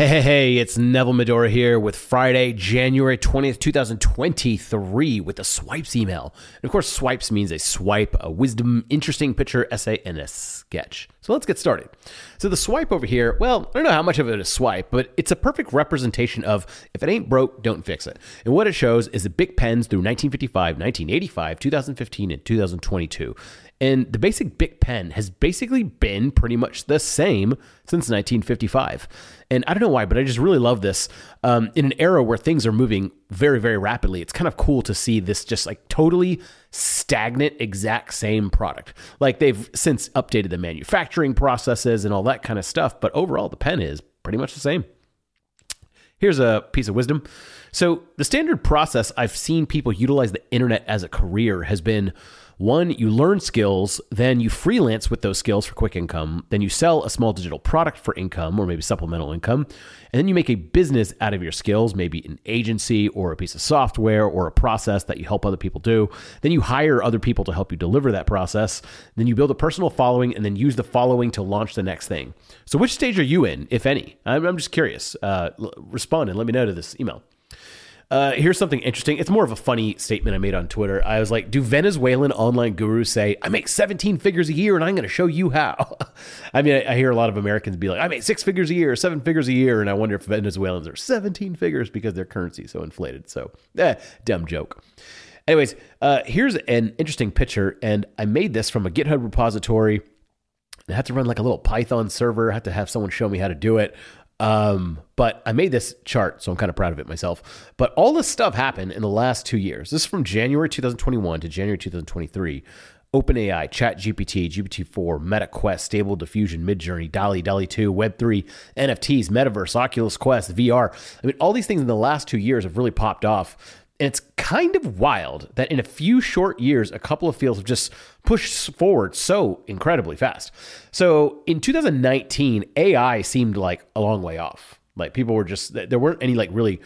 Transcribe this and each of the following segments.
Hey, hey, hey, it's Neville Medhora here with Friday, January 20th, 2023, with the Swipes email. And of course, Swipes means a swipe, a wisdom, interesting picture, essay, and a sketch. So let's get started. So the swipe over here, well, I don't know how much of it is swipe, but it's a perfect representation of if it ain't broke, don't fix it. And what it shows is the Bic pens through 1955, 1985, 2015, and 2022. And the basic Bic pen has basically been pretty much the same since 1955. And I don't know why, but I just really love this. Um, in an era where things are moving very, very rapidly, it's kind of cool to see this just like totally stagnant, exact same product. Like they've since updated the manufacturing processes and all that kind of stuff, but overall, the pen is pretty much the same. Here's a piece of wisdom. So, the standard process I've seen people utilize the internet as a career has been one, you learn skills, then you freelance with those skills for quick income, then you sell a small digital product for income or maybe supplemental income, and then you make a business out of your skills, maybe an agency or a piece of software or a process that you help other people do. Then you hire other people to help you deliver that process. Then you build a personal following and then use the following to launch the next thing. So, which stage are you in, if any? I'm, just curious. Uh, respond and let me know to this email. Uh, here's something interesting. It's more of a funny statement I made on Twitter. I was like, "Do Venezuelan online gurus say I make 17 figures a year and I'm going to show you how?" I mean, I, I, hear a lot of Americans be like, "I make six figures a year, seven figures a year," and I wonder if Venezuelans are 17 figures because their currency is so inflated. So, eh, dumb joke. Anyways, uh, here's an interesting picture, and I made this from a GitHub repository. I had to run like a little Python server. I had to have someone show me how to do it. Um, but I made this chart, so I'm kind of proud of it myself. But all this stuff happened in the last two years. This is from January 2021 to January 2023. OpenAI, ChatGPT, GPT-4, MetaQuest, Stable Diffusion, Midjourney, DALL-E, DALL-E 2, Web3, NFTs, Metaverse, Oculus Quest, VR. I mean, all these things in the last two years have really popped off. And it's kind of wild that in a few short years, a couple of fields have just pushed forward so incredibly fast. So in 2019, AI seemed like a long way off. Like people were just, there weren't any like really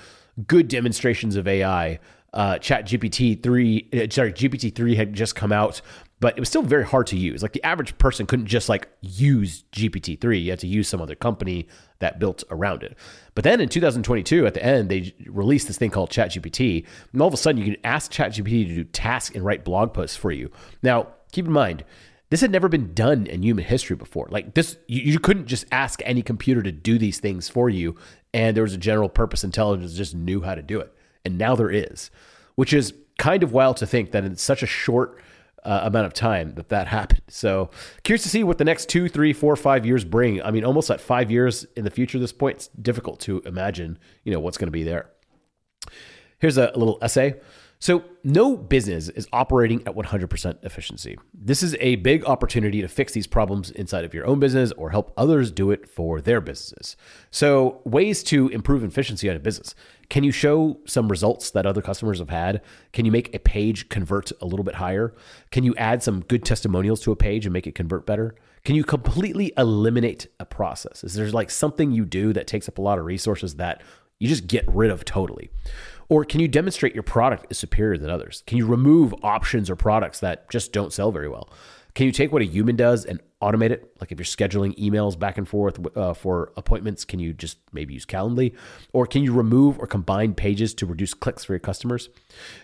good demonstrations of AI. Uh, Chat GPT 3, uh, sorry, GPT 3 had just come out but it was still very hard to use. Like the average person couldn't just like use GPT-3. You had to use some other company that built around it. But then in 2022, at the end, they released this thing called ChatGPT, and all of a sudden you can ask ChatGPT to do tasks and write blog posts for you. Now, keep in mind, this had never been done in human history before. Like this, you, you couldn't just ask any computer to do these things for you, and there was a general purpose intelligence just knew how to do it. And now there is, which is kind of wild to think that in such a short uh, amount of time that that happened. So curious to see what the next two, three, four, five years bring. I mean, almost at five years in the future, this point, it's difficult to imagine, you know, what's going to be there. Here's a little essay. So, no business is operating at 100% efficiency. This is a big opportunity to fix these problems inside of your own business or help others do it for their businesses. So, ways to improve efficiency on a business. Can you show some results that other customers have had? Can you make a page convert a little bit higher? Can you add some good testimonials to a page and make it convert better? Can you completely eliminate a process? Is there like something you do that takes up a lot of resources that you just get rid of totally? Or can you demonstrate your product is superior than others? Can you remove options or products that just don't sell very well? Can you take what a human does and automate it? Like if you're scheduling emails back and forth uh, for appointments, can you just maybe use Calendly? Or can you remove or combine pages to reduce clicks for your customers?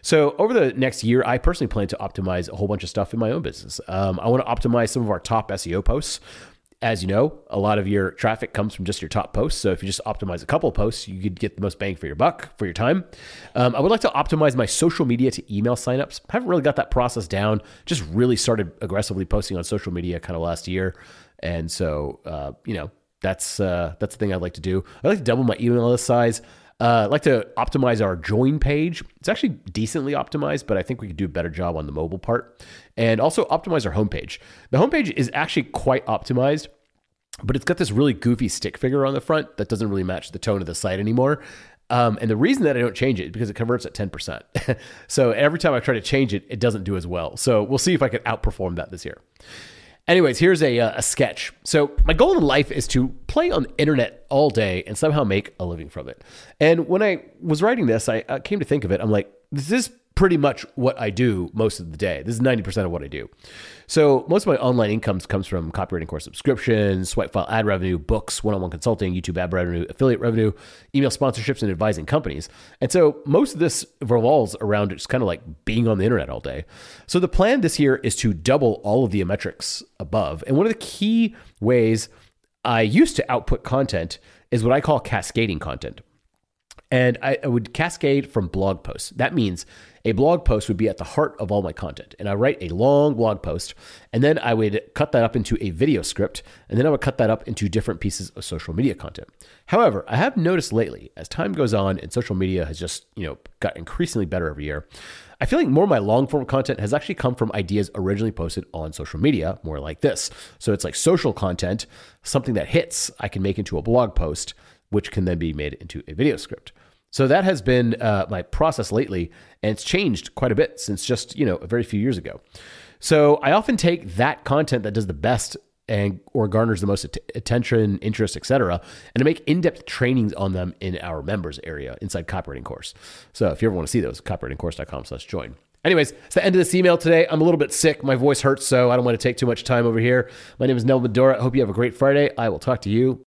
So over the next year, I personally plan to optimize a whole bunch of stuff in my own business. Um, I want to optimize some of our top SEO posts as you know, a lot of your traffic comes from just your top posts. So if you just optimize a couple posts, you could get the most bang for your buck for your time. Um, I would like to optimize my social media to email signups. I haven't really got that process down. Just really started aggressively posting on social media kind of last year, and so uh, you know that's uh, that's the thing I'd like to do. I'd like to double my email list size. Uh, I'd like to optimize our join page. It's actually decently optimized, but I think we could do a better job on the mobile part. And also optimize our homepage. The homepage is actually quite optimized, but it's got this really goofy stick figure on the front that doesn't really match the tone of the site anymore. Um, and the reason that I don't change it is because it converts at 10%. so every time I try to change it, it doesn't do as well. So we'll see if I can outperform that this year. Anyways, here's a, uh, a sketch. So, my goal in life is to play on the internet all day and somehow make a living from it. And when I was writing this, I uh, came to think of it. I'm like, this is pretty much what I do most of the day. This is 90% of what I do. So most of my online incomes comes from copywriting course subscriptions, swipe file ad revenue, books, one-on-one consulting, YouTube ad revenue, affiliate revenue, email sponsorships, and advising companies. And so most of this revolves around just kind of like being on the internet all day. So the plan this year is to double all of the metrics above. And one of the key ways I used to output content is what I call cascading content. And I, I, would cascade from blog posts. That means a blog post would be at the heart of all my content. And I write a long blog post, and then I would cut that up into a video script, and then I would cut that up into different pieces of social media content. However, I have noticed lately, as time goes on and social media has just, you know, got increasingly better every year, I feel like more of my long form content has actually come from ideas originally posted on social media, more like this. So it's like social content, something that hits, I can make into a blog post, which can then be made into a video script. So that has been uh, my process lately, and it's changed quite a bit since just you know a very few years ago. So I often take that content that does the best and or garners the most att- attention, interest, etc., and to make in-depth trainings on them in our members area inside copywriting course. So if you ever want to see those, copywritingcourse.com/join. Anyways, it's the end of this email today. I'm a little bit sick. My voice hurts, so I don't want to take too much time over here. My name is Neville Medhora. I hope you have a great Friday. I will talk to you